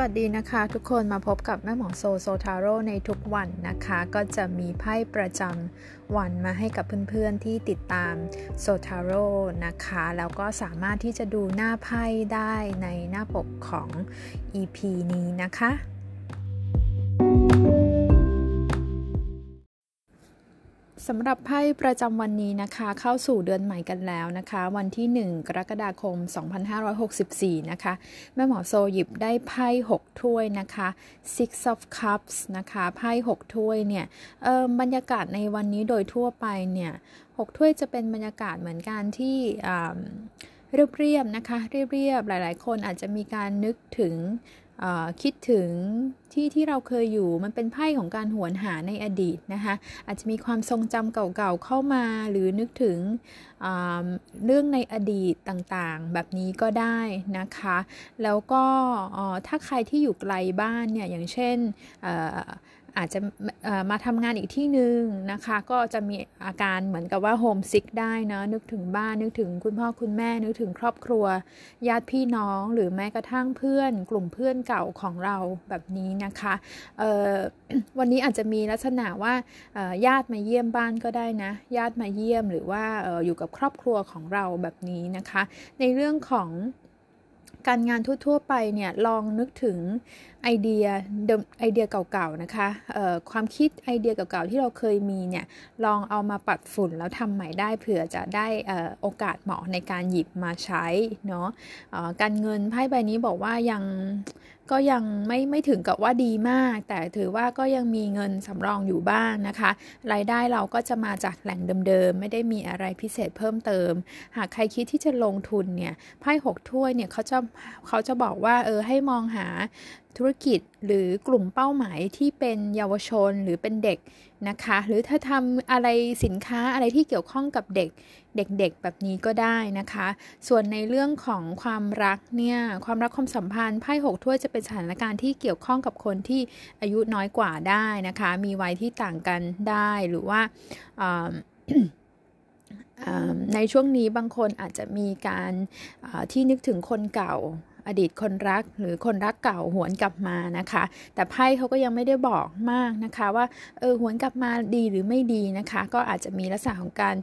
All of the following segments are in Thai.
สวัสดีนะคะทุกคนมาพบกับแม่หมอโซโซทาโร่ในทุกวันนะคะ ก็จะมีไพ่ประจำวันมาให้กับเพื่อนๆที่ติดตามโซทาโร่นะคะ แล้วก็สามารถที่จะดูหน้าไพ่ได้ในหน้าปกของ EP นี้นะคะ สำหรับไพ่ประจำวันนี้นะคะ เข้าสู่เดือนใหม่กันแล้วนะคะ วันที่ 1 กรกฎาคม 2564 นะคะ แม่หมอโซหยิบได้ไพ่ 6 ถ้วยนะคะ Six of Cups นะคะไพ่6 ถ้วยเนี่ยบรรยากาศในวันนี้โดยทั่วไปเนี่ย6ถ้วยจะเป็นบรรยากาศเหมือนกันที่เรียบๆนะคะ เรียบๆหลาย ๆ คนอาจจะมีการนึกถึง คิดถึงที่ที่เราเคยอยู่มันเป็นไพ่ของการหวนหาในอดีตนะคะอาจจะมีความทรงจำเก่าๆเข้ามาหรือนึกถึงเรื่องในอดีตต่างๆ แบบนี้ก็ได้นะคะ แล้วก็ถ้าใครที่อยู่ไกลบ้านเนี่ยอย่างเช่น อาจจะมาทำงานอีกที่หนึ่งนะคะ ก็จะมีอาการเหมือนกับว่าโฮมซิกได้นะนึกถึงบ้านนึกถึงคุณพ่อคุณแม่ นึกถึงครอบครัว ญาติพี่น้องหรือแม้กระทั่งเพื่อน กลุ่มเพื่อนเก่าของเราแบบนี้นะคะวันนี้อาจจะมีลักษณะว่าญาติมาเยี่ยมบ้านก็ได้นะ ญาติมาเยี่ยมหรือว่าอยู่กับครอบครัวของเราแบบนี้นะคะ ในเรื่องของ การงานทั่ว ๆ ไปเนี่ยลองนึกถึงไอเดียเดิมไอเดียเก่าๆนะคะความคิดไอเดียเก่าๆที่เราเคยมีเนี่ยลองเอามาปัดฝุ่นแล้วทำใหม่ได้เผื่อจะได้โอกาสเหมาะในการหยิบมาใช้เนาะการเงินไพ่ใบนี้บอกว่ายัง ก็ยังไม่ไม่ถึงกับว่าดีมาก แต่ถือว่าก็ยังมีเงินสำรองอยู่บ้างนะคะ รายได้เราก็จะมาจากแหล่งเดิมๆ ไม่ได้มีอะไรพิเศษเพิ่มเติม หากใครคิดที่จะลงทุนเนี่ยไพ่หกถ้วยเนี่ยเขาจะเขาจะบอกว่าเออให้มองหา ธุรกิจหรือกลุ่มเป้าหมายที่เป็นเยาวชนหรือเป็นเด็กนะคะ หรือถ้าทำอะไรสินค้าอะไรที่เกี่ยวข้องกับเด็กเด็กๆ แบบนี้ก็ได้นะคะ ส่วนในเรื่องของความรักเนี่ยความรักความสัมพันธ์ไพ่หกถ้วยจะเป็นสถานการณ์ที่เกี่ยวข้องกับคนที่อายุน้อยกว่าได้นะคะ มีวัยที่ต่างกันได้หรือว่าในช่วงนี้บางคนอาจจะมีการที่นึกถึงคนเก่า อดีตคนรักหรือคนรักเก่าหวนกลับมานะคะ แต่ไพ่เขาก็ยังไม่ได้บอกมากนะคะว่าเออหวนกลับมาดีหรือไม่ดีนะคะ ก็อาจจะมีลักษณะของการ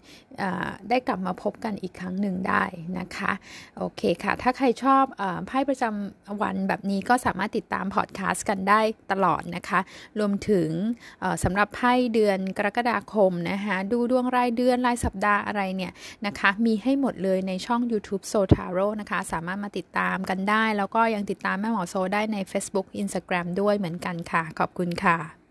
ได้กลับมาพบกันอีกครั้งหนึ่งได้นะคะโอเคค่ะ ถ้าใครชอบไพ่ประจำวันแบบนี้ก็สามารถติดตามพอดแคสต์กันได้ตลอดนะคะ รวมถึงสำหรับไพ่เดือนกรกฎาคมนะคะดูดวงรายเดือนรายสัปดาห์อะไรเนี่ยนะคะ มีให้หมดเลยในช่อง YouTube s o t a r o นะคะ สามารถมาติดตามกันได้ได้ แล้วก็ยังติดตามแม่หมอโซได้ใน Facebook Instagram ด้วยเหมือนกันค่ะ ขอบคุณค่ะ